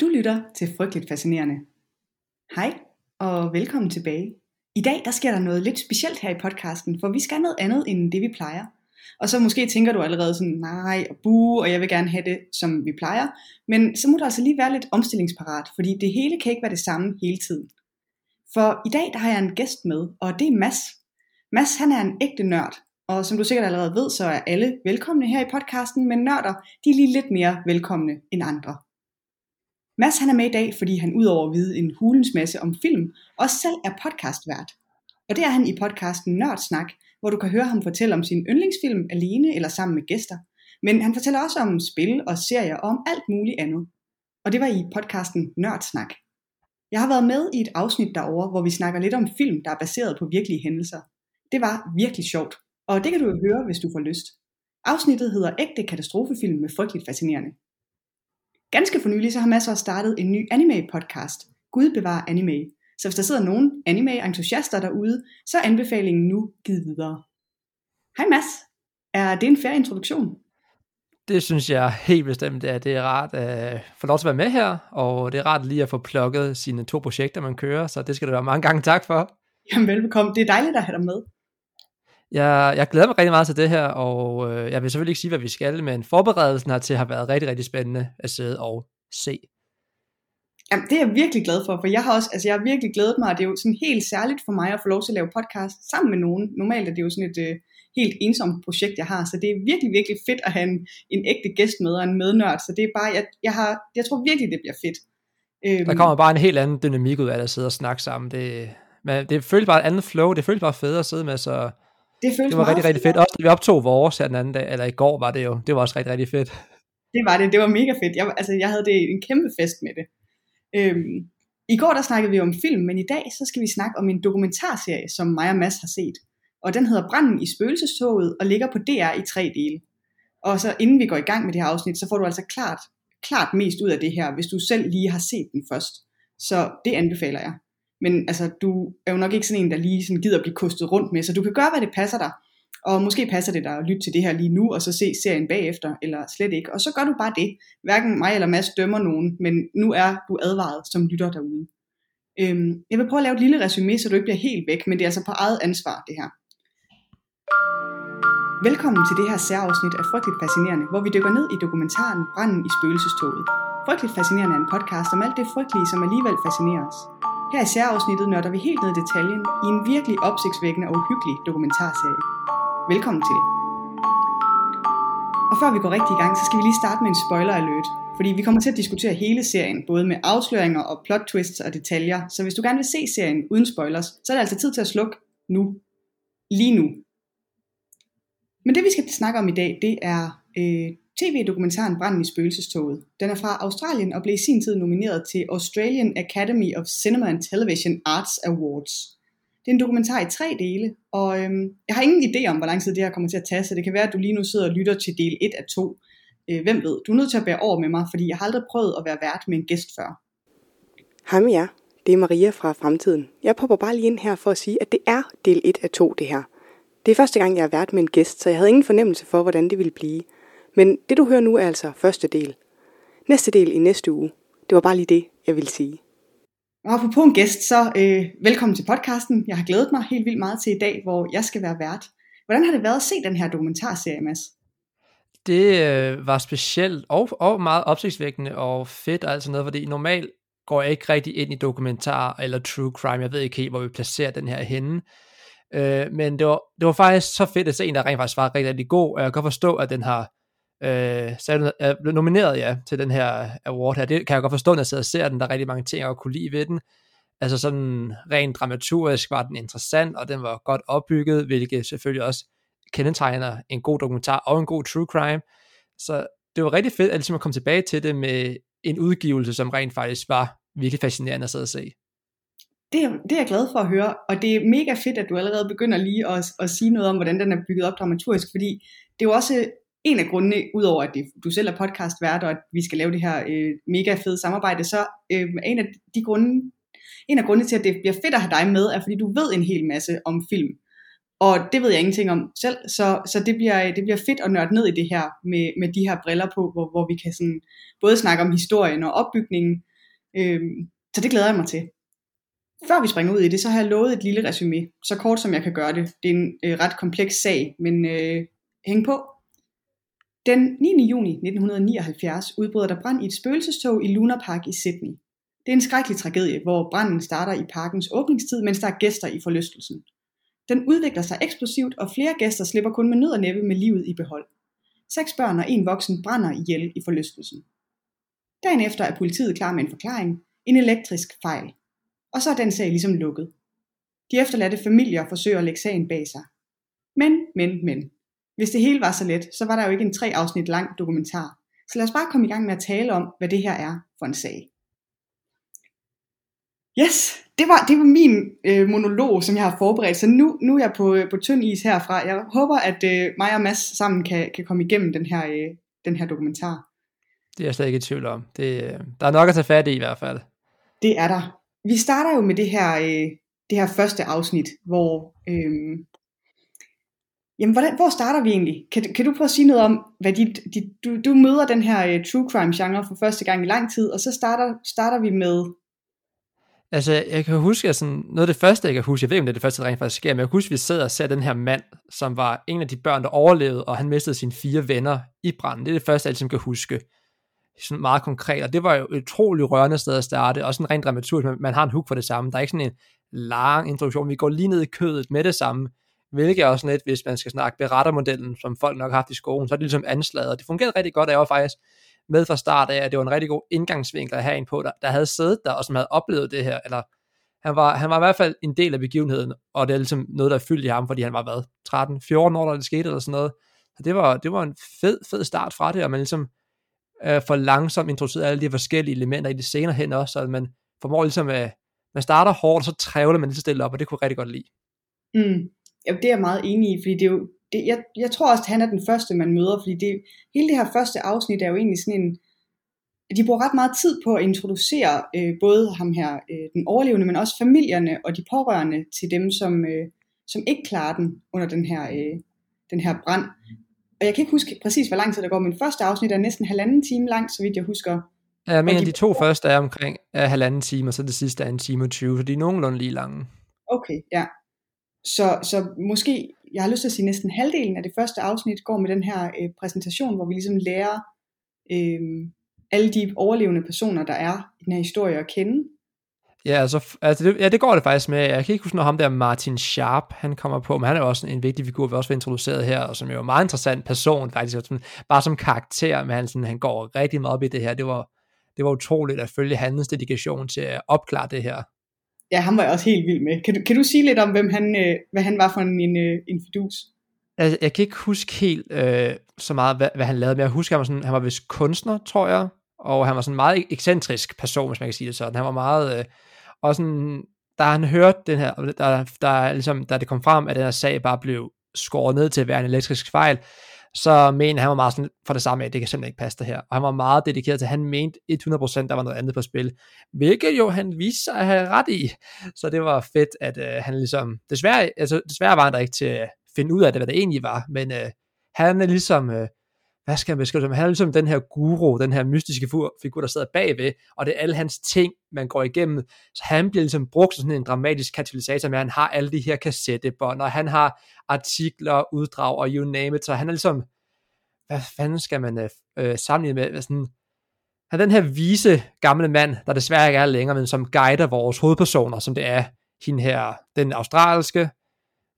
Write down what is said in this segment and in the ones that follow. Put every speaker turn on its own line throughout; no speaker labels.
Du lytter til Frygteligt Fascinerende. Hej og velkommen tilbage. I dag der sker der noget lidt specielt her i podcasten, for vi skal noget andet end det vi plejer. Og så måske tænker du allerede sådan, nej og bu, og jeg vil gerne have det som vi plejer. Men så må du altså lige være lidt omstillingsparat, fordi det hele kan ikke være det samme hele tiden. For i dag der har jeg en gæst med, og det er Mads. Mads han er en ægte nørd, og som du sikkert allerede ved, så er alle velkomne her i podcasten, men nørder de er lige lidt mere velkomne end andre. Mads han er med i dag, fordi han udover at vide en hulens masse om film, også selv er podcastvært. Og det er han i podcasten Nørdsnak, hvor du kan høre ham fortælle om sin yndlingsfilm alene eller sammen med gæster. Men han fortæller også om spil og serier og om alt muligt andet. Og det var i podcasten Nørdsnak. Jeg har været med i et afsnit derovre, hvor vi snakker lidt om film, der er baseret på virkelige hændelser. Det var virkelig sjovt, og det kan du jo høre, hvis du får lyst. Afsnittet hedder Ægte katastrofefilm med frygteligt fascinerende. Ganske for nylig så har masser startet en ny anime-podcast, Gud bevar anime. Så hvis der sidder nogen anime-entusiaster derude, så er anbefalingen nu givet videre. Hej Mads, er det en fair introduktion?
Det synes jeg helt bestemt, at det er rart at få lov til at være med her, og det er rart lige at få plukket sine to projekter, man kører, så det skal du være mange gange tak for.
Jamen velbekomme, det er dejligt at have dig med.
Jeg, jeg glæder mig rigtig meget til det her, og øh, jeg vil selvfølgelig ikke sige, hvad vi skal, men forberedelsen har til har været rigtig, rigtig spændende at sidde og se.
Jamen, det er jeg virkelig glad for, for jeg har også, altså jeg har virkelig glædet mig, og det er jo sådan helt særligt for mig at få lov til at lave podcast sammen med nogen. Normalt er det jo sådan et øh, helt ensomt projekt, jeg har, så det er virkelig, virkelig fedt at have en, en ægte gæst med og en mednørd, så det er bare, jeg, jeg, har, jeg tror virkelig, det bliver fedt.
Øhm, Der kommer bare en helt anden dynamik ud af at sidde og snakke sammen. Det, men det føles bare et andet flow, det føles bare federe at sidde med, så det, det var rigtig, rigtig fedt. Også da vi optog vores her den anden dag, eller i går var det jo, det var også rigtig, rigtig fedt.
Det var det, det var mega fedt. Jeg, altså, jeg havde det en kæmpe fest med det. Øhm, I går der snakkede vi om film, men i dag så skal vi snakke om en dokumentarserie, som mig og Mads har set. Og den hedder Branden i spøgelsestoget og ligger på DR i tre dele. Og så inden vi går i gang med det her afsnit, så får du altså klart, klart mest ud af det her, hvis du selv lige har set den først. Så det anbefaler jeg. Men altså, du er jo nok ikke sådan en, der lige sådan gider blive kostet rundt med, så du kan gøre, hvad det passer dig. Og måske passer det dig at lytte til det her lige nu, og så se serien bagefter, eller slet ikke. Og så gør du bare det. Hverken mig eller Mads dømmer nogen, men nu er du advaret som lytter derude. Øhm, jeg vil prøve at lave et lille resume, så du ikke bliver helt væk, men det er altså på eget ansvar, det her. Velkommen til det her særafsnit af Frygteligt Fascinerende, hvor vi dykker ned i dokumentaren Branden i spøgelsestoget. Frygteligt Fascinerende er en podcast om alt det frygtelige, som alligevel fascinerer os. Her i særafsnittet nørder vi helt ned i detaljen i en virkelig opsigtsvækkende og uhyggelig dokumentarserie. Velkommen til. Og før vi går rigtig i gang, så skal vi lige starte med en spoiler alert. Fordi vi kommer til at diskutere hele serien, både med afsløringer og plot twists og detaljer. Så hvis du gerne vil se serien uden spoilers, så er det altså tid til at slukke nu. Lige nu. Men det vi skal snakke om i dag, det er øh, TV-dokumentaren Branden i spøgelsestoget. Den er fra Australien og blev i sin tid nomineret til Australian Academy of Cinema and Television Arts Awards. Det er en dokumentar i tre dele, og øhm, jeg har ingen idé om, hvor lang tid det her kommer til at tage, så det kan være, at du lige nu sidder og lytter til del 1 af 2. Øh, hvem ved, du er nødt til at bære over med mig, fordi jeg har aldrig prøvet at være vært med en gæst før.
Hej med jer, det er Maria fra Fremtiden. Jeg popper bare lige ind her for at sige, at det er del 1 af 2 det her. Det er første gang, jeg har været med en gæst, så jeg havde ingen fornemmelse for, hvordan det ville blive – men det du hører nu er altså første del. Næste del i næste uge. Det var bare lige det, jeg ville sige.
Og på en gæst, så øh, velkommen til podcasten. Jeg har glædet mig helt vildt meget til i dag, hvor jeg skal være vært. Hvordan har det været at se den her dokumentarserie, Mads?
Det øh, var specielt og, og meget opsigtsvækkende og fedt og alt sådan noget, fordi normalt går jeg ikke rigtig ind i dokumentar eller true crime. Jeg ved ikke helt, hvor vi placerer den her henne. Øh, men det var, det var faktisk så fedt at se en, der rent faktisk var rigtig, rigtig god, og jeg kan forstå, at den har øh, så er blevet nomineret ja, til den her award her. Det kan jeg godt forstå, når jeg sidder og ser den. Der er rigtig mange ting, jeg kunne lide ved den. Altså sådan rent dramaturgisk var den interessant, og den var godt opbygget, hvilket selvfølgelig også kendetegner en god dokumentar og en god true crime. Så det var rigtig fedt at, ligesom at komme tilbage til det med en udgivelse, som rent faktisk var virkelig fascinerende at sidde og se.
Det, det er jeg glad for at høre, og det er mega fedt, at du allerede begynder lige at, at sige noget om, hvordan den er bygget op dramaturgisk, fordi det er jo også en af grundene, udover at det, du selv er podcastvært, og at vi skal lave det her øh, mega fede samarbejde, så øh, en af de grunde, en af grundene til, at det bliver fedt at have dig med, er fordi du ved en hel masse om film. Og det ved jeg ingenting om selv, så, så det, bliver, det bliver fedt at nørde ned i det her med, med de her briller på, hvor, hvor vi kan sådan både snakke om historien og opbygningen, Øhm, så det glæder jeg mig til. Før vi springer ud i det, så har jeg lovet et lille resume, så kort som jeg kan gøre det. Det er en øh, ret kompleks sag, men øh, hæng på. Den 9. juni 1979 udbryder der brand i et spøgelsestog i Luna Park i Sydney. Det er en skrækkelig tragedie, hvor branden starter i parkens åbningstid, mens der er gæster i forlystelsen. Den udvikler sig eksplosivt, og flere gæster slipper kun med nød og næppe med livet i behold. Seks børn og en voksen brænder ihjel i forlystelsen. Dagen efter er politiet klar med en forklaring, en elektrisk fejl. Og så er den sag ligesom lukket. De efterladte familier forsøger at lægge sagen bag sig. Men, men, men. Hvis det hele var så let, så var der jo ikke en tre afsnit lang dokumentar. Så lad os bare komme i gang med at tale om, hvad det her er for en sag. Yes, det var, det var min øh, monolog, som jeg har forberedt, så nu, nu er jeg på, øh, på tynd is herfra. Jeg håber, at øh, mig og Mads sammen kan, kan komme igennem den her, øh, den her dokumentar.
Det er jeg slet ikke i tvivl om. Det, øh, der er nok at tage fat i i hvert fald.
Det er der. Vi starter jo med det her, øh, det her første afsnit, hvor... Øh, jamen, hvordan, hvor starter vi egentlig? Kan, kan du prøve at sige noget om, hvad dit, dit, du, du møder den her uh, true crime genre for første gang i lang tid, og så starter, starter vi med
Altså, jeg kan huske, at sådan, noget af det første, jeg kan huske, jeg ved ikke, om det er det første, der rent faktisk sker, men jeg kan huske, at vi sidder og ser den her mand, som var en af de børn, der overlevede, og han mistede sine fire venner i branden. Det er det første, jeg ligesom kan huske. Sådan meget konkret, og det var jo et utroligt rørende sted at starte, også en rent dramaturgisk, man, man har en hook for det samme. Der er ikke sådan en lang introduktion, vi går lige ned i kødet med det samme, hvilket er også lidt, hvis man skal snakke berettermodellen, som folk nok har haft i skolen, så er det ligesom anslaget, og det fungerede rigtig godt, og jeg var faktisk med fra start af, at det var en rigtig god indgangsvinkel at have en på, der, der havde siddet der, og som havde oplevet det her, eller han var, han var i hvert fald en del af begivenheden, og det er ligesom noget, der fyldte i ham, fordi han var hvad, 13-14 år, da det skete, eller sådan noget. Så det var, det var en fed, fed start fra det, og man ligesom øh, for langsomt introducerede alle de forskellige elementer i det senere hen også, så man formår ligesom, at man starter hårdt, og så trævler man lige så stille op, og det kunne jeg rigtig godt lide.
Mm. Ja, det er jeg meget enig i, fordi det er jo, det, jeg, jeg tror også, at han er den første, man møder, fordi det, hele det her første afsnit er jo egentlig sådan en, de bruger ret meget tid på at introducere øh, både ham her, øh, den overlevende, men også familierne og de pårørende til dem, som, øh, som ikke klarer den under den her, øh, den her brand. Og jeg kan ikke huske præcis, hvor lang tid der går, men første afsnit er næsten halvanden time lang, så vidt jeg husker.
Ja, men de, de to første er omkring er halvanden time, og så det sidste er en time og 20, så de er nogenlunde lige lange.
Okay, ja. Så, så måske jeg har lyst til at sige, næsten halvdelen af det første afsnit går med den her øh, præsentation, hvor vi ligesom lærer øh, alle de overlevende personer, der er i den her historie at kende.
Ja, altså, altså det, ja, det går det faktisk med. Jeg kan ikke huske, når ham der Martin Sharp, han kommer på, men han er jo også en vigtig figur, vi også får introduceret her, og som er jo en meget interessant person, faktisk, sådan, bare som karakter, men han, sådan, han går rigtig meget op i det her. Det var, det var utroligt at følge hans dedikation til at opklare det her
ja, ham var jeg også helt vild med. Kan du, kan du sige lidt om, hvem han, øh, hvad han var for en, en, øh, en fidus?
Altså, jeg kan ikke huske helt øh, så meget, hvad, hvad han lavede, men jeg husker, han var, sådan, han var vist kunstner, tror jeg, og han var sådan en meget ekscentrisk person, hvis man kan sige det sådan. Han var meget, øh, og sådan, da han hørte den her, der, der, ligesom, da det kom frem, at den her sag bare blev skåret ned til at være en elektrisk fejl, så mente han var meget sådan for det samme, af, det kan simpelthen ikke passe det her. Og han var meget dedikeret til, at han mente 100% der var noget andet på spil. Hvilket jo han viste sig at have ret i. Så det var fedt, at øh, han ligesom, desværre, altså, desværre var han der ikke til at finde ud af det, hvad det egentlig var, men øh, han er ligesom, øh, hvad skal man beskrive som? Han er ligesom den her guru, den her mystiske figur, der sidder bagved, og det er alle hans ting, man går igennem. Så han bliver ligesom brugt som sådan en dramatisk katalysator med, at han har alle de her kassettebånd, og han har artikler, uddrag og you name it, så han er ligesom, hvad fanden skal man øh, øh sammenligne med, sådan, han er den her vise gamle mand, der desværre ikke er længere, men som guider vores hovedpersoner, som det er hende her, den australske,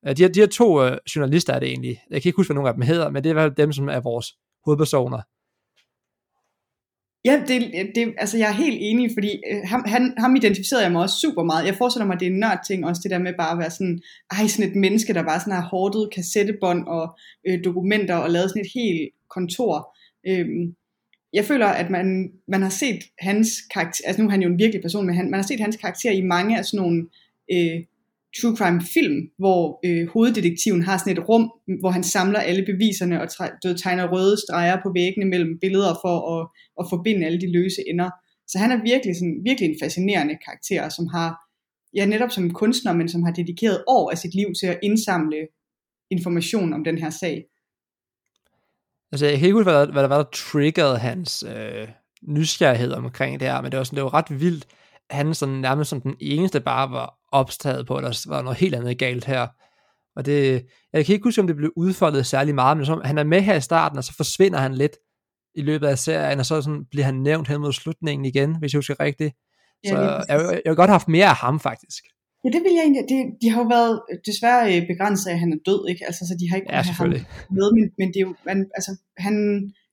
øh, de her, de her to øh, journalister er det egentlig. Jeg kan ikke huske, hvad nogen af dem hedder, men det er i hvert fald dem, som er vores hovedpersoner.
Ja, det, det, altså jeg er helt enig, fordi øh, ham, han, ham identificerede jeg mig også super meget. Jeg forestiller mig, at det er en nørd ting også, det der med bare at være sådan, ej, sådan et menneske, der bare sådan har hårdet kassettebånd og øh, dokumenter og lavet sådan et helt kontor. Øhm, jeg føler, at man, man har set hans karakter, altså nu er han jo en virkelig person, men han, man har set hans karakter i mange af sådan nogle øh, true crime film, hvor øh, hoveddetektiven har sådan et rum, hvor han samler alle beviserne og træ, tegner røde streger på væggene mellem billeder for at, at forbinde alle de løse ender. Så han er virkelig, sådan, virkelig en fascinerende karakter, som har, ja netop som kunstner, men som har dedikeret år af sit liv til at indsamle information om den her sag.
Altså jeg kan ikke huske, hvad der, hvad der var, der triggerede hans, øh, nysgerrighed omkring det her, men det var, sådan, det var ret vildt, han sådan nærmest som den eneste bare var opstaget på, at der var noget helt andet galt her. Og det, jeg kan ikke huske, om det blev udfoldet særlig meget, men som, han er med her i starten, og så forsvinder han lidt i løbet af serien, og så sådan, bliver han nævnt hen mod slutningen igen, hvis jeg husker rigtigt. Så ja, jeg, jeg, jeg vil godt have haft mere af ham, faktisk.
Ja, det vil jeg egentlig. Det, de har jo været desværre øh, begrænset af, at han er død, ikke? Altså, så de har ikke
ja, selvfølgelig.
ham med, men, men det er jo, man, altså, han,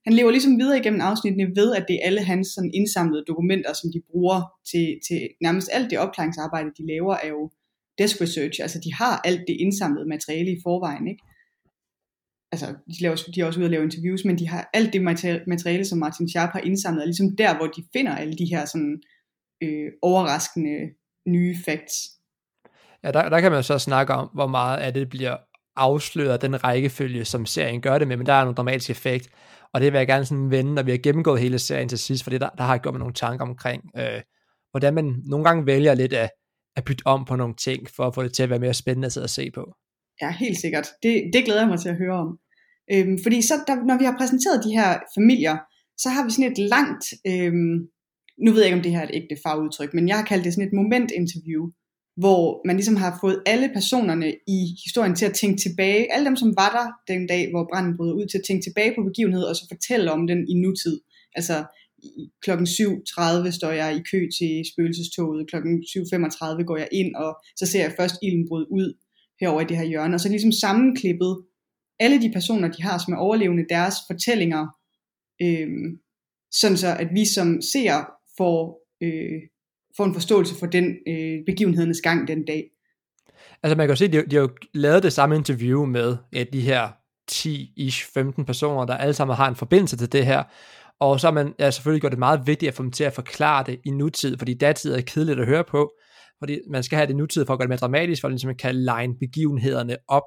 han lever ligesom videre igennem afsnittene ved, at det er alle hans sådan indsamlede dokumenter, som de bruger til, til nærmest alt det opklaringsarbejde, de laver, er jo desk research. Altså, de har alt det indsamlede materiale i forvejen, ikke? Altså, de, laver, de er også ude og lave interviews, men de har alt det materiale, som Martin Sharp har indsamlet, er ligesom der, hvor de finder alle de her sådan øh, overraskende nye facts.
Ja, der, der kan man så snakke om, hvor meget af det bliver afsløret den rækkefølge, som serien gør det med, men der er nogle dramatiske effekt, og det vil jeg gerne sådan vende, når vi har gennemgået hele serien til sidst, for der, der har jeg gjort mig nogle tanker omkring, øh, hvordan man nogle gange vælger lidt at, at bytte om på nogle ting, for at få det til at være mere spændende at sidde og se på.
Ja, helt sikkert. Det, det glæder jeg mig til at høre om. Øhm, fordi så, der, når vi har præsenteret de her familier, så har vi sådan et langt, øhm, nu ved jeg ikke, om det her er et ægte fagudtryk, men jeg har kaldt det sådan et momentinterview, hvor man ligesom har fået alle personerne i historien til at tænke tilbage, alle dem, som var der den dag, hvor branden brød ud, til at tænke tilbage på begivenheden, og så fortælle om den i nutid. Altså klokken 7.30 står jeg i kø til spøgelsestoget, klokken 7.35 går jeg ind, og så ser jeg først ilden bryde ud herover i det her hjørne, og så ligesom sammenklippet alle de personer, de har som er overlevende, deres fortællinger, øh, sådan så at vi som ser får øh, få en forståelse for den øh, begivenhedernes gang den dag.
Altså man kan jo se, de, de har jo lavet det samme interview med ja, de her 10-ish 15 personer, der alle sammen har en forbindelse til det her, og så har man ja, selvfølgelig gjort det meget vigtigt at få dem til at forklare det i nutid, fordi datid er kedeligt at høre på, fordi man skal have det i nutid for at gøre det mere dramatisk, for ligesom at ligesom kan line begivenhederne op,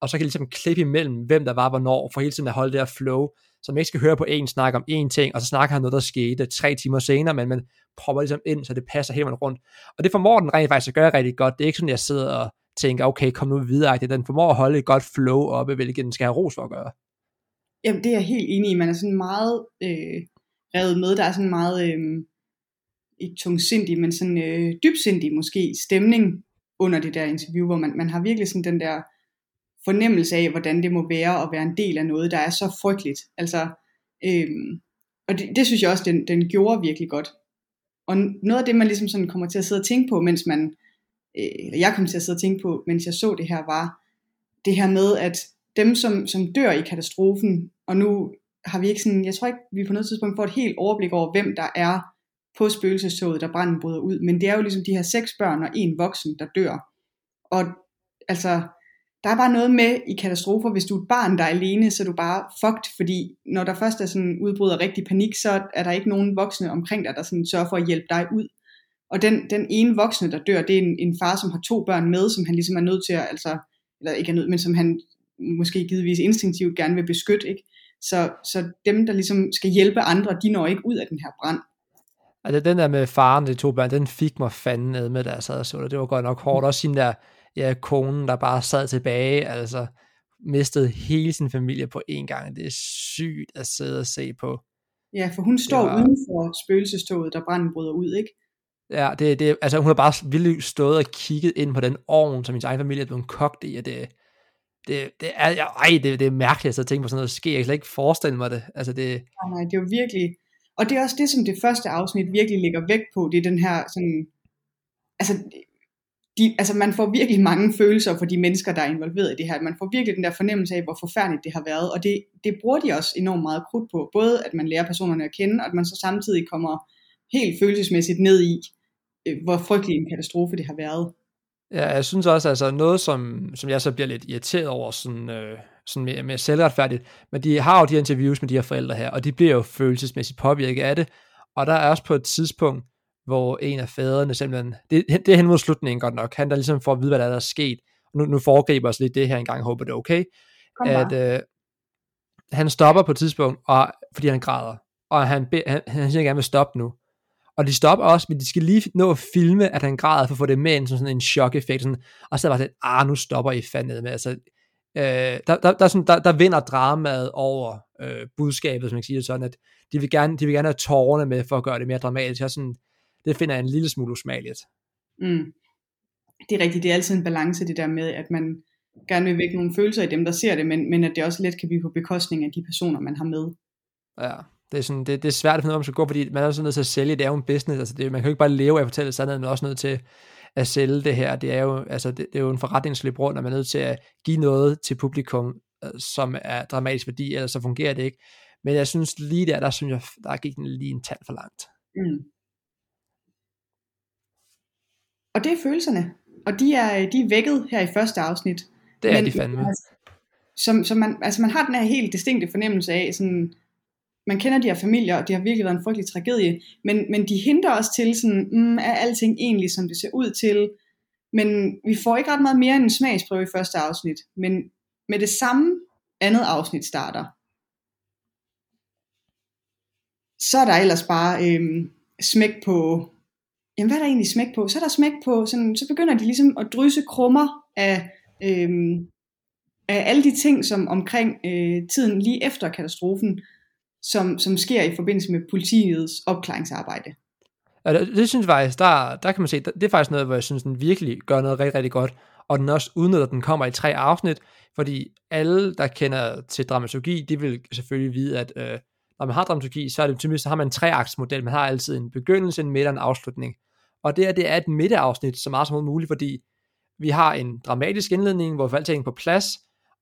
og så kan ligesom klippe imellem, hvem der var hvornår, for hele tiden at holde det her flow, så man ikke skal høre på en snak om én ting, og så snakker han noget, der skete tre timer senere, men man propper ligesom ind, så det passer helt rundt. Og det formår den rent faktisk at gøre rigtig godt. Det er ikke sådan, jeg sidder og tænker, okay, kom nu videre. Den formår at holde et godt flow oppe, hvilket den skal have ros for at gøre.
Jamen, det er jeg helt enig i. Man er sådan meget øh, revet med. Der er sådan meget, øh, ikke tungsindig, men sådan øh, dybsindig måske stemning under det der interview, hvor man, man har virkelig sådan den der fornemmelse af, hvordan det må være at være en del af noget, der er så frygteligt. Altså, øhm, og det, det synes jeg også, den, den gjorde virkelig godt. Og noget af det, man ligesom sådan kommer til at sidde og tænke på, mens man, øh, eller jeg kom til at sidde og tænke på, mens jeg så det her, var det her med, at dem, som, som dør i katastrofen, og nu har vi ikke sådan, jeg tror ikke, vi på noget tidspunkt får et helt overblik over, hvem der er på spøgelsestoget, der branden bryder ud, men det er jo ligesom de her seks børn og en voksen, der dør. Og altså, der er bare noget med i katastrofer, hvis du er et barn, der er alene, så er du bare fucked, fordi når der først er sådan udbryder rigtig panik, så er der ikke nogen voksne omkring dig, der sådan sørger for at hjælpe dig ud. Og den, den ene voksne, der dør, det er en, en far, som har to børn med, som han ligesom er nødt til at, altså, eller ikke er nødt, men som han måske givetvis instinktivt gerne vil beskytte, ikke? Så, så dem, der ligesom skal hjælpe andre, de når ikke ud af den her brand.
Altså den der med faren, de to børn, den fik mig fanden ned med, da jeg sad og så det. Det var godt nok hårdt. Også sin der ja, konen, der bare sad tilbage, altså mistede hele sin familie på én gang. Det er sygt at sidde og se på.
Ja, for hun står var... uden for spøgelsestoget, der branden bryder ud, ikke?
Ja, det, det, altså hun har bare virkelig stået og kigget ind på den ovn, som hendes egen familie er blevet kogt i, og det, det, det er, ja, ej, det, det er mærkeligt at tænke på sådan noget sker. Jeg kan slet ikke forestille mig det. Altså det...
Nej, nej, det er jo virkelig, og det er også det, som det første afsnit virkelig ligger vægt på, det er den her sådan, altså de, altså man får virkelig mange følelser for de mennesker, der er involveret i det her. Man får virkelig den der fornemmelse af, hvor forfærdeligt det har været. Og det, det bruger de også enormt meget krudt på. Både at man lærer personerne at kende, og at man så samtidig kommer helt følelsesmæssigt ned i, øh, hvor frygtelig en katastrofe det har været.
Ja, jeg synes også, altså noget, som, som jeg så bliver lidt irriteret over, sådan, øh, sådan mere, mere selvretfærdigt, men de har jo de interviews med de her forældre her, og de bliver jo følelsesmæssigt påvirket af det, og der er også på et tidspunkt, hvor en af fædrene simpelthen, det, det er hen mod slutningen godt nok, han der ligesom får at vide, hvad der er, der er sket, nu, nu foregriber os lidt det her engang, håber det er okay, at øh, han stopper på et tidspunkt, og, fordi han græder, og han, be, han, han siger, at han gerne vil stoppe nu, og de stopper også, men de skal lige nå at filme, at han græder, for at få det med ind som sådan en chok-effekt, sådan, og så var det, ah, nu stopper I fandme med, altså, øh, der, der, der, sådan, der, der vinder dramaet over øh, budskabet, som man kan sige det sådan, at de vil, gerne, de vil gerne have tårerne med, for at gøre det mere dramatisk, og sådan, det finder jeg en lille smule usmageligt.
Mm. Det er rigtigt, det er altid en balance det der med, at man gerne vil vække nogle følelser i dem, der ser det, men, men at det også let kan blive på bekostning af de personer, man har med.
Ja, det er, sådan, det, det er svært at finde ud af, om man skal gå, fordi man er også nødt til at sælge, det er jo en business, altså det, man kan jo ikke bare leve af at fortælle sandheden, men også nødt til at sælge det her, det er jo, altså det, det er jo en forretningsløb rundt, og man er nødt til at give noget til publikum, øh, som er dramatisk værdi, ellers så fungerer det ikke. Men jeg synes lige der, der synes jeg, der gik den lige en tand for langt.
Mm. Og det er følelserne, og de er, de er vækket her i første afsnit.
Det er Men, de fandme.
Som, som man, altså man har den her helt distinkte fornemmelse af, sådan, man kender de her familier, og det har virkelig været en frygtelig tragedie, men, men de hindrer os til, sådan, mm, er alting egentlig, som det ser ud til, men vi får ikke ret meget mere end en smagsprøve i første afsnit, men med det samme andet afsnit starter, så er der ellers bare øhm, smæk på, jamen hvad er der egentlig smæk på? Så er der smæk på, sådan, så begynder de ligesom at drysse krummer af, øhm, af alle de ting, som omkring øh, tiden lige efter katastrofen, som, som sker i forbindelse med politiets opklaringsarbejde.
Ja, det, det synes jeg faktisk, der, der kan man se, det er faktisk noget, hvor jeg synes, den virkelig gør noget rigtig, rigtig godt, og den også udnytter, at den kommer i tre afsnit, fordi alle, der kender til dramaturgi, de vil selvfølgelig vide, at øh, når man har dramaturgi, så er det typisk, så har man en treaktsmodel, man har altid en begyndelse, en midt og en afslutning. Og det, her, det er et midteafsnit, så meget som muligt, fordi vi har en dramatisk indledning, hvor vi på plads,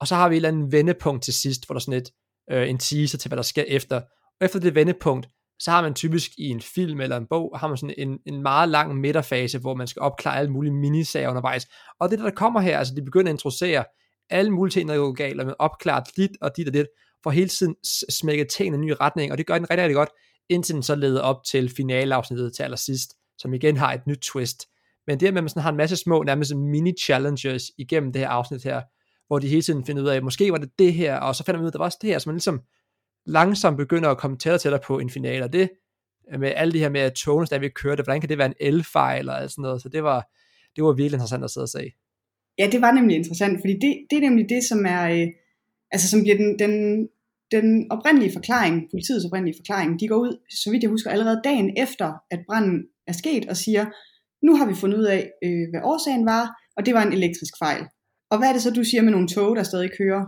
og så har vi et eller andet vendepunkt til sidst, hvor der er sådan et, øh, en teaser til, hvad der sker efter. Og efter det vendepunkt, så har man typisk i en film eller en bog, har man sådan en, en meget lang midterfase, hvor man skal opklare alle mulige minisager undervejs. Og det der kommer her, altså de begynder at introducere alle mulige ting, der går galt, og man opklarer dit og dit og dit, for hele tiden smække tingene i en ny retning, og det gør den rigtig, rigtig godt, indtil den så leder op til finaleafsnittet til allersidst, som igen har et nyt twist. Men det med, at man sådan har en masse små, nærmest mini-challenges igennem det her afsnit her, hvor de hele tiden finder ud af, måske var det det her, og så finder man ud af, at der var også det her, så man ligesom langsomt begynder at komme tættere og tættere på en finale, og det øh, med alle de her med, at togene stadigvæk kørte, hvordan kan det være en L-fejl og sådan noget, så det var, det var virkelig interessant at sidde og se.
Ja, det var nemlig interessant, fordi det, det er nemlig det, som er, øh, altså som bliver den, den, den oprindelige forklaring, politiets oprindelige forklaring, de går ud, så vidt jeg husker, allerede dagen efter, at branden er sket, og siger, nu har vi fundet ud af, øh, hvad årsagen var, og det var en elektrisk fejl. Og hvad er det så, du siger med nogle tog, der stadig kører?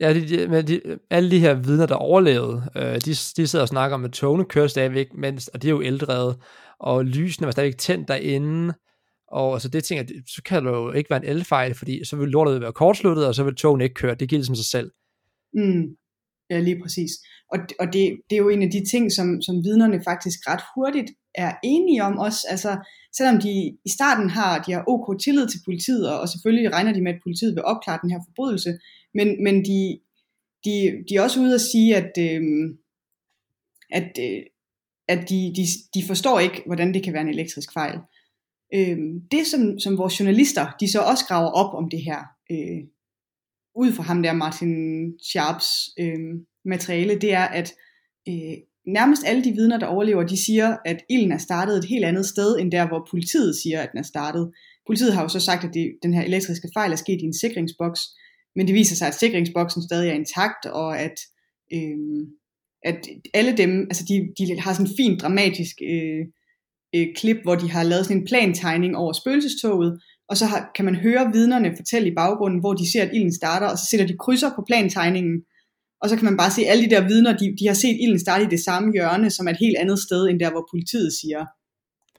Ja, de, de, men de, alle de her vidner, der overlevede, øh, de, de sidder og snakker om, at togene kører stadigvæk, mens, og de er jo eldrevet, og lysene var stadigvæk tændt derinde, og så det tænker så kan det jo ikke være en elfejl, fordi så vil lortet være kortsluttet, og så vil togene ikke køre. Det giver ligesom sig selv.
Mm. Ja, lige præcis. Og, og det, det er jo en af de ting, som, som vidnerne faktisk ret hurtigt er enige om også. Altså, selvom de i starten har, de har ok tillid til politiet, og, og selvfølgelig regner de med, at politiet vil opklare den her forbrydelse, men, men de, de, de er også ude at sige, at, øh, at, øh, at de, de, de forstår ikke, hvordan det kan være en elektrisk fejl. Øh, det, som, som vores journalister, de så også graver op om det her, øh, ud fra ham der Martin Sharps øh, materiale, det er, at øh, nærmest alle de vidner, der overlever, de siger, at ilden er startet et helt andet sted, end der, hvor politiet siger, at den er startet. Politiet har jo så sagt, at det, den her elektriske fejl er sket i en sikringsboks, men det viser sig, at sikringsboksen stadig er intakt, og at, øh, at alle dem, altså de, de har sådan en fin dramatisk øh, øh, klip, hvor de har lavet sådan en plantegning over spøgelsestoget, og så har, kan man høre vidnerne fortælle i baggrunden, hvor de ser, at ilden starter, og så sætter de krydser på plantegningen, og så kan man bare se, at alle de der vidner, de, de har set ilden starte i det samme hjørne, som et helt andet sted, end der, hvor politiet siger,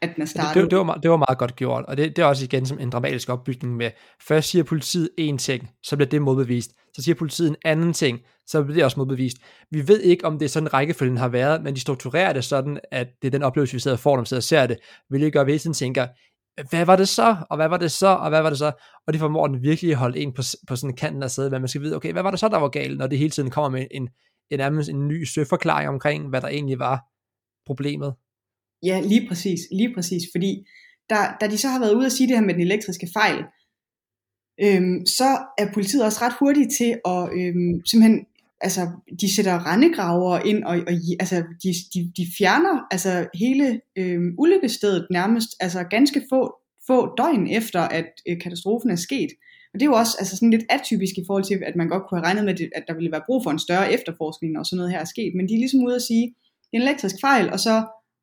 at den er startet.
Det, det, det, var, det var meget godt gjort, og det, det er også igen som en dramatisk opbygning med, først siger politiet en ting, så bliver det modbevist, så siger politiet en anden ting, så bliver det også modbevist. Vi ved ikke, om det er sådan rækkefølgen har været, men de strukturerer det sådan, at det er den oplevelse, vi sidder og får, når vi sidder og ser det, vil gøre, at vi tænker, hvad var det så, og hvad var det så, og hvad var det så, og det formår den virkelig at holde en på, på sådan kanten af sædet, hvad man skal vide, okay, hvad var det så, der var galt, når det hele tiden kommer med en, en, en, en ny søforklaring omkring, hvad der egentlig var problemet.
Ja, lige præcis, lige præcis, fordi da, da de så har været ude at sige det her med den elektriske fejl, øhm, så er politiet også ret hurtige til at øhm, simpelthen, altså de sætter rendegraver ind, og, og altså, de, de, de fjerner altså hele øhm, ulykkestedet nærmest, altså ganske få, få døgn efter, at øh, katastrofen er sket. Og det er jo også altså sådan lidt atypisk i forhold til, at man godt kunne have regnet med, at der ville være brug for en større efterforskning, og sådan noget her er sket. Men de er ligesom ude at sige, det er en elektrisk fejl, og så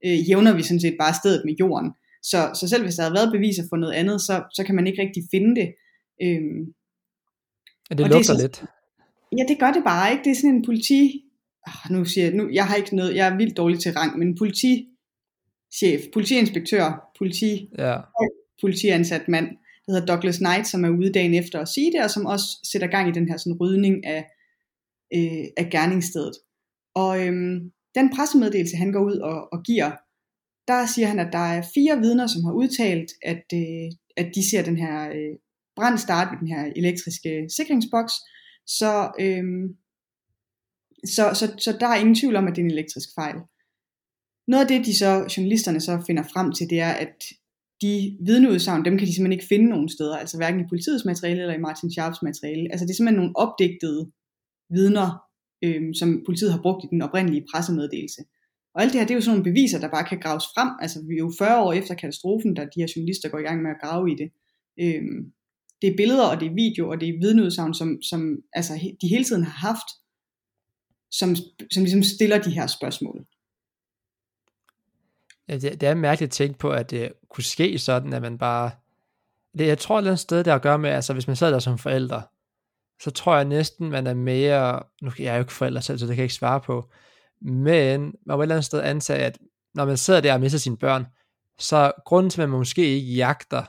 øh, jævner vi sådan set bare stedet med jorden. Så, så selv hvis der havde været beviser for noget andet, så, så kan man ikke rigtig finde det. Øhm,
ja, det lugter det lidt.
Ja, det gør det bare ikke. Det er sådan en politi... Oh, nu siger jeg, nu, jeg har ikke noget, jeg er vildt dårlig til rang, men politichef, politiinspektør, politi,
ja.
politiansat mand, der hedder Douglas Knight, som er ude dagen efter at sige det, og som også sætter gang i den her sådan rydning af, øh, af gerningsstedet. Og øhm, den pressemeddelelse, han går ud og, og giver, der siger han, at der er fire vidner, som har udtalt, at, øh, at de ser den her øh, brand starte ved den her elektriske sikringsboks. Så, øhm, så, så, så der er ingen tvivl om, at det er en elektrisk fejl. Noget af det, de så, journalisterne så finder frem til, det er, at de vidneudsagn, dem kan de simpelthen ikke finde nogen steder, altså hverken i politiets materiale eller i Martin Sharps materiale. Altså det er simpelthen nogle opdigtede vidner, øhm, som politiet har brugt i den oprindelige pressemeddelelse. Og alt det her, det er jo sådan nogle beviser, der bare kan graves frem. Altså vi er jo 40 år efter katastrofen, da de her journalister går i gang med at grave i det. Øhm, det er billeder, og det er video, og det er vidneudsagn, som, som altså, de hele tiden har haft, som, som ligesom stiller de her spørgsmål.
Ja, det, det er mærkeligt at tænke på, at det kunne ske sådan, at man bare... Det, jeg tror, det er et sted, der at gøre med, altså hvis man sidder der som forældre, så tror jeg næsten, man er mere... Nu jeg er jo ikke forældre selv, så det kan jeg ikke svare på. Men man må et eller andet sted antage, at når man sidder der og mister sine børn, så grunden til, at man måske ikke jagter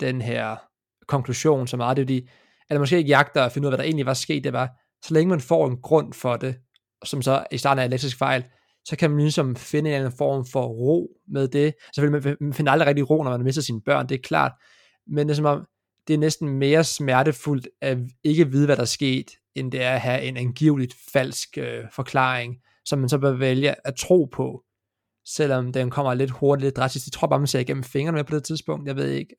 den her konklusion så meget, det er fordi, eller måske ikke jagter at finde ud af, hvad der egentlig var sket, det var, så længe man får en grund for det, som så i starten er elektrisk fejl, så kan man ligesom finde en eller anden form for ro med det. Selvfølgelig, man finder aldrig rigtig ro, når man mister sine børn, det er klart, men det er som om, det er næsten mere smertefuldt at ikke vide, hvad der er sket, end det er at have en angiveligt falsk øh, forklaring, som man så bør vælge at tro på, selvom den kommer lidt hurtigt, lidt drastisk. Jeg tror bare, man ser igennem fingrene med på det tidspunkt, jeg ved ikke.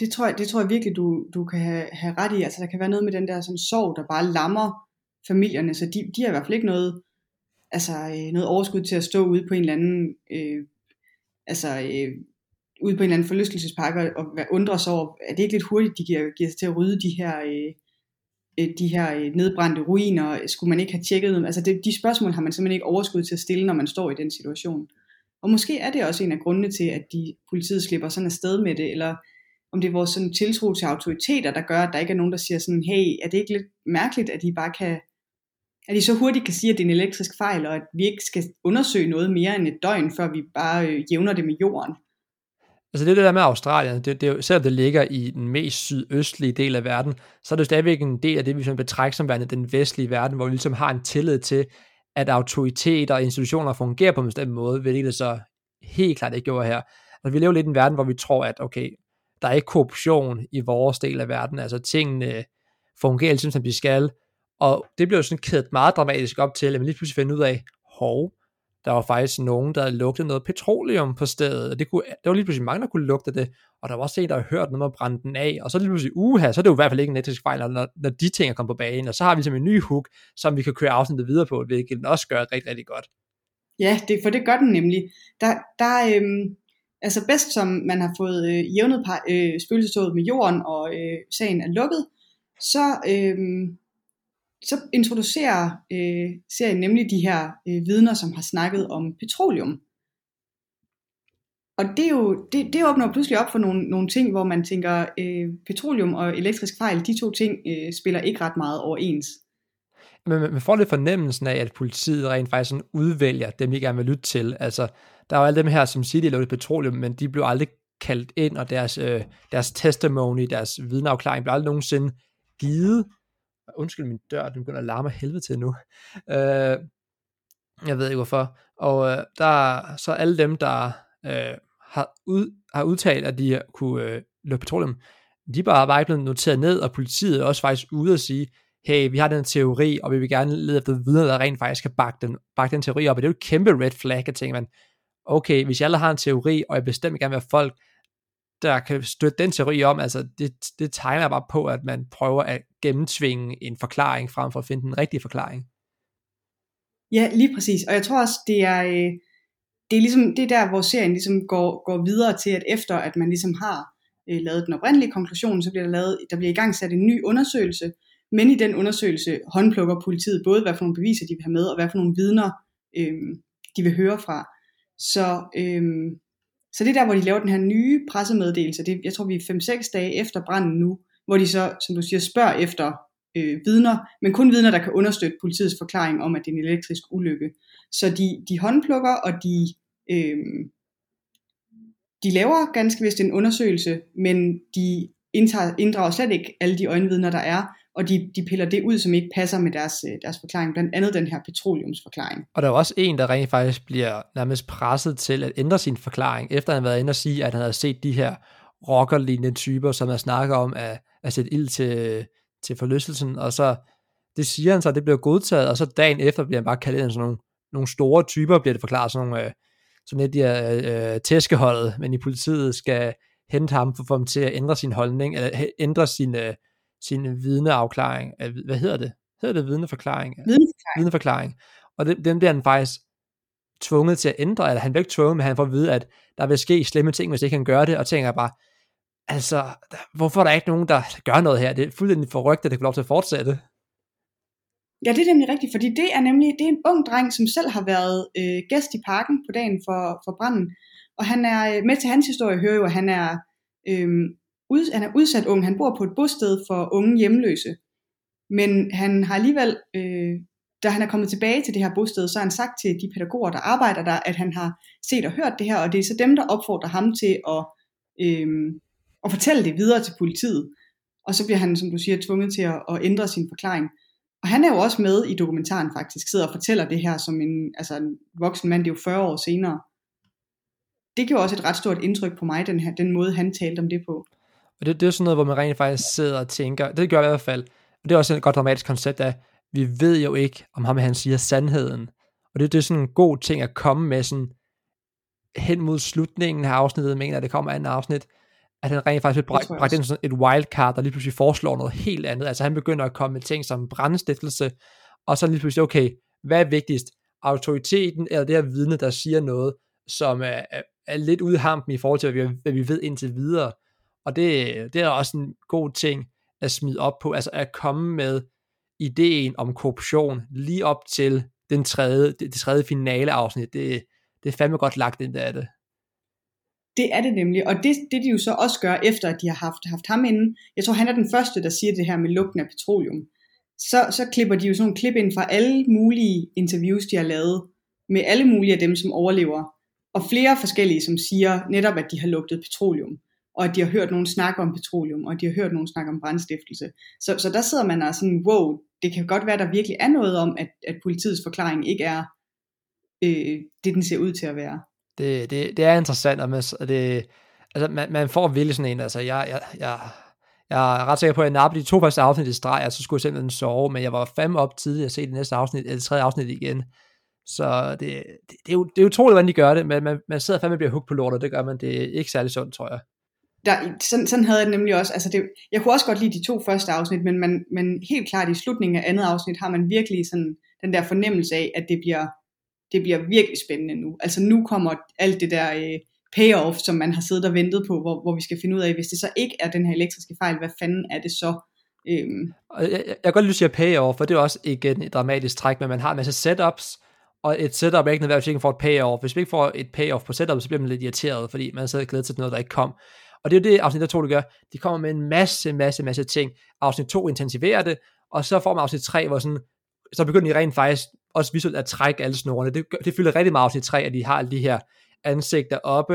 Det tror jeg, det tror jeg virkelig, du, du kan have, have ret i. Altså, der kan være noget med den der sådan, sorg, der bare lammer familierne, så de, de har i hvert fald ikke noget altså, øh, noget overskud til at stå ude på en eller anden, øh, altså, øh, ude på en eller anden forlystelsespark og, og undre sig over, er det ikke lidt hurtigt, de giver, giver sig til at rydde de her, øh, øh, de her øh, nedbrændte ruiner, skulle man ikke have tjekket dem? Altså det, de spørgsmål har man simpelthen ikke overskud til at stille, når man står i den situation. Og måske er det også en af grundene til, at de politiet slipper sådan afsted med det, eller om det er vores sådan tiltro til autoriteter, der gør, at der ikke er nogen, der siger sådan, hey, er det ikke lidt mærkeligt, at de bare kan at I så hurtigt kan sige, at det er en elektrisk fejl, og at vi ikke skal undersøge noget mere end et døgn, før vi bare øh, jævner det med jorden.
Altså det, det der med Australien, det, det, selvom det ligger i den mest sydøstlige del af verden, så er det stadigvæk en del af det, vi betragter som værende den vestlige verden, hvor vi ligesom har en tillid til, at autoriteter og institutioner fungerer på en bestemt måde, hvilket det så helt klart ikke gjorde her. Altså, vi lever lidt i en verden, hvor vi tror, at okay, der er ikke korruption i vores del af verden, altså tingene fungerer ligesom som de skal, og det blev sådan kædet meget dramatisk op til, at man lige pludselig finder ud af, hov, der var faktisk nogen, der lugtede noget petroleum på stedet, og det, kunne, det var lige pludselig mange, der kunne lugte det, og der var også en, der havde hørt noget med at brænde den af, og så lige pludselig, uha, så er det jo i hvert fald ikke en etisk fejl, når, når de ting er kommet på banen, og så har vi ligesom en ny hook, som vi kan køre afsnittet videre på, hvilket den også gør rigtig, rigtig godt.
Ja, det, for det gør den nemlig. Der, der øhm, altså bedst som man har fået øh, jævnet øh, spøgelsesådet med jorden, og øh, sagen er lukket, så øh, så introducerer øh, serien nemlig de her øh, vidner, som har snakket om petroleum. Og det, er jo, det, det åbner pludselig op for nogle, nogle ting, hvor man tænker, øh, petroleum og elektrisk fejl, de to ting øh, spiller ikke ret meget overens.
Men man får lidt fornemmelsen af, at politiet rent faktisk sådan udvælger dem, de gerne vil lytte til. Altså, der var alle dem her, som siger, de lavede petroleum, men de blev aldrig kaldt ind, og deres, øh, deres testimony, deres vidneafklaring blev aldrig nogensinde givet undskyld min dør, den begynder at larme helvede til nu. Øh, jeg ved ikke hvorfor. Og øh, der så alle dem, der øh, har, ud, har udtalt, at de kunne øh, løbe petroleum, de bare bare ikke blevet noteret ned, og politiet er også faktisk ude at sige, hey, vi har den teori, og vi vil gerne lede efter vidner, der rent faktisk kan bakke den, bakke den teori op, og det er jo et kæmpe red flag, at tænke man, okay, hvis jeg alle har en teori, og jeg bestemt gerne vil have folk, der kan støtte den teori om, altså det, det tegner bare på, at man prøver at gennemtvinge en forklaring, frem for at finde den rigtige forklaring.
Ja, lige præcis. Og jeg tror også, det er, øh, det er, ligesom, det er der, hvor serien ligesom går, går videre til, at efter at man ligesom har øh, lavet den oprindelige konklusion, så bliver der, lavet, der bliver i gang sat en ny undersøgelse, men i den undersøgelse håndplukker politiet både, hvad for nogle beviser de vil have med, og hvad for nogle vidner øh, de vil høre fra. Så, øhm, så det er der, hvor de laver den her nye pressemeddelelse. Det, jeg tror, vi er 5-6 dage efter branden nu, hvor de så, som du siger, spørger efter øh, vidner, men kun vidner, der kan understøtte politiets forklaring om, at det er en elektrisk ulykke. Så de, de håndplukker, og de, øh, de laver ganske vist en undersøgelse, men de indtager, inddrager slet ikke alle de øjenvidner, der er, og de, de piller det ud, som ikke passer med deres, øh, deres forklaring, blandt andet den her petroleumsforklaring.
Og der er også en, der rent faktisk bliver nærmest presset til at ændre sin forklaring, efter han har været inde og sige, at han havde set de her rockerlignende typer, som han snakker om at, at sætte ild til, til forlystelsen, og så det siger han så, at det bliver godtaget, og så dagen efter bliver han bare kaldt ind sådan nogle, nogle store typer, bliver det forklaret, sådan nogle, øh, sådan lidt de her øh, tæskeholdet, men i politiet skal hente ham for at få ham til at ændre sin holdning, eller ændre sin, øh, sin vidneafklaring. Hvad hedder det? Hedder det vidneforklaring?
Vidneforklaring.
vidneforklaring. Og det, den bliver han faktisk tvunget til at ændre, eller han bliver ikke tvunget, men han får at vide, at der vil ske slemme ting, hvis ikke han gør det, og tænker bare, altså, hvorfor er der ikke nogen, der gør noget her? Det er fuldstændig forrygt, at det kan lov til at fortsætte.
Ja, det er nemlig rigtigt, fordi det er nemlig det er en ung dreng, som selv har været øh, gæst i parken på dagen for, for branden. Og han er øh, med til hans historie, hører jo, at han er, øh, ud, han er udsat ung. Han bor på et bosted for unge hjemløse. Men han har alligevel, øh, da han er kommet tilbage til det her bosted, så har han sagt til de pædagoger, der arbejder der, at han har set og hørt det her, og det er så dem, der opfordrer ham til at, øh, at fortælle det videre til politiet. Og så bliver han, som du siger, tvunget til at, at ændre sin forklaring. Og han er jo også med i dokumentaren faktisk, sidder og fortæller det her som en, altså en voksen mand, det er jo 40 år senere. Det gjorde også et ret stort indtryk på mig, den, her, den måde han talte om det på.
Og det, det er sådan noget, hvor man rent faktisk sidder og tænker, det gør jeg i hvert fald, og det er også et godt dramatisk koncept af, vi ved jo ikke, om ham han siger sandheden. Og det, det er sådan en god ting at komme med sådan hen mod slutningen af afsnittet, mener at det kommer andet afsnit, at han rent faktisk bliver bragt ind sådan et wildcard, der lige pludselig foreslår noget helt andet. Altså han begynder at komme med ting som brandstiftelse, og så lige pludselig, okay, hvad er vigtigst? Autoriteten eller det her vidne, der siger noget, som er, er, er lidt ude i hampen i forhold til, hvad vi, hvad vi ved indtil videre. Og det, det er også en god ting at smide op på, altså at komme med ideen om korruption lige op til den tredje, det, det tredje finale afsnit. Det, det er fandme godt lagt ind, af det.
Det er det nemlig, og det, det de jo så også gør, efter at de har haft, haft ham inden, jeg tror han er den første, der siger det her med lugten af petroleum, så, så klipper de jo sådan nogle klip ind fra alle mulige interviews, de har lavet, med alle mulige af dem, som overlever, og flere forskellige, som siger netop, at de har lugtet petroleum, og at de har hørt nogen snakke om petroleum, og de har hørt nogen snakke om brandstiftelse. Så, så der sidder man og sådan, wow, det kan godt være, der virkelig er noget om, at, at politiets forklaring ikke er øh, det, den ser ud til at være.
Det, det, det er interessant, og man, det, altså, man, man får virkelig sådan en, altså jeg, jeg, jeg, jeg er ret sikker på, at jeg nappede de to første afsnit i streg, og så skulle jeg simpelthen sove, men jeg var fandme op tidligt at se det næste afsnit, eller det tredje afsnit igen. Så det, det, det, er jo, det er utroligt, hvordan de gør det, men man, man sidder fandme og bliver hugt på lortet, det gør man, det er ikke særlig sundt, tror jeg.
Der, sådan, sådan havde jeg det nemlig også, altså det, jeg kunne også godt lide de to første afsnit, men, man, men helt klart i slutningen af andet afsnit har man virkelig sådan den der fornemmelse af, at det bliver det bliver virkelig spændende nu. Altså nu kommer alt det der øh, payoff, som man har siddet og ventet på, hvor, hvor vi skal finde ud af, hvis det så ikke er den her elektriske fejl, hvad fanden er det så? Øhm.
Jeg, jeg, jeg kan godt lide, at payoff, for det er også igen et dramatisk træk, men man har en masse setups, og et setup er ikke nødvendigvis, hvis ikke får et payoff. Hvis vi ikke får et payoff på setup, så bliver man lidt irriteret, fordi man sidder glædet til noget, der ikke kom. Og det er jo det, afsnit 2 det gør. De kommer med en masse, masse, masse ting. Afsnit 2 intensiverer det, og så får man afsnit 3, hvor sådan, så begynder de rent faktisk også visuelt at trække alle snorene. Det, det fylder rigtig meget afsnit 3, at de har alle de her ansigter oppe.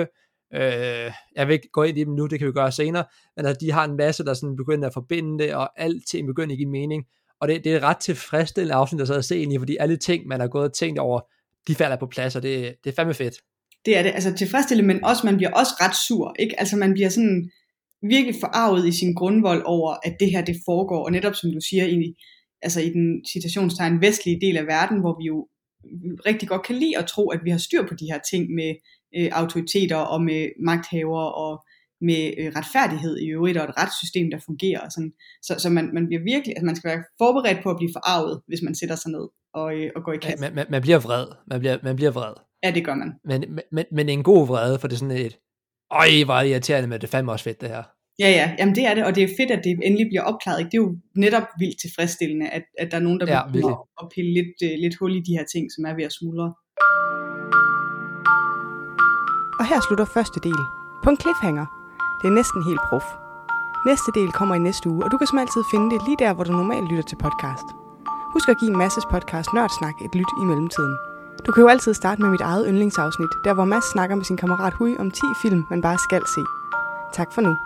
Øh, jeg vil ikke gå ind i dem nu, det kan vi gøre senere, men at de har en masse, der sådan begynder at forbinde det, og alting begynder at give mening. Og det, det er ret tilfredsstillende afsnit der så at se ind i, fordi alle ting, man har gået og tænkt over, de falder på plads, og det, det er fandme fedt.
Det er det, altså tilfredsstillende, men også, man bliver også ret sur, ikke? Altså man bliver sådan virkelig forarvet i sin grundvold over, at det her det foregår, og netop som du siger, i, altså i den citationstegn vestlige del af verden, hvor vi jo rigtig godt kan lide at tro, at vi har styr på de her ting med øh, autoriteter og med magthavere og med øh, retfærdighed i øvrigt, og et retssystem, der fungerer. Og sådan. Så, så man, man bliver virkelig, altså man skal være forberedt på at blive forarvet, hvis man sætter sig ned og, øh, og går i kasse.
Man, man, man bliver vred. Man bliver, man bliver vred.
Ja, det gør man.
Men, men, men en god vrede, for det er sådan et, øj, hvor er det irriterende, men det er fandme også fedt, det her.
Ja, ja, jamen det er det, og det er fedt, at det endelig bliver opklaret. Ikke? Det er jo netop vildt tilfredsstillende, at, at der er nogen, der
Ja,
vil
virkelig.
at pille lidt, uh, lidt hul i de her ting, som er ved at smuldre.
Og her slutter første del. På en cliffhanger. Det er næsten helt prof. Næste del kommer i næste uge, og du kan som altid finde det lige der, hvor du normalt lytter til podcast. Husk at give Masses podcast Nørdsnak et lyt i mellemtiden. Du kan jo altid starte med mit eget yndlingsafsnit, der hvor Mads snakker med sin kammerat Hui om 10 film, man bare skal se. Tak for nu.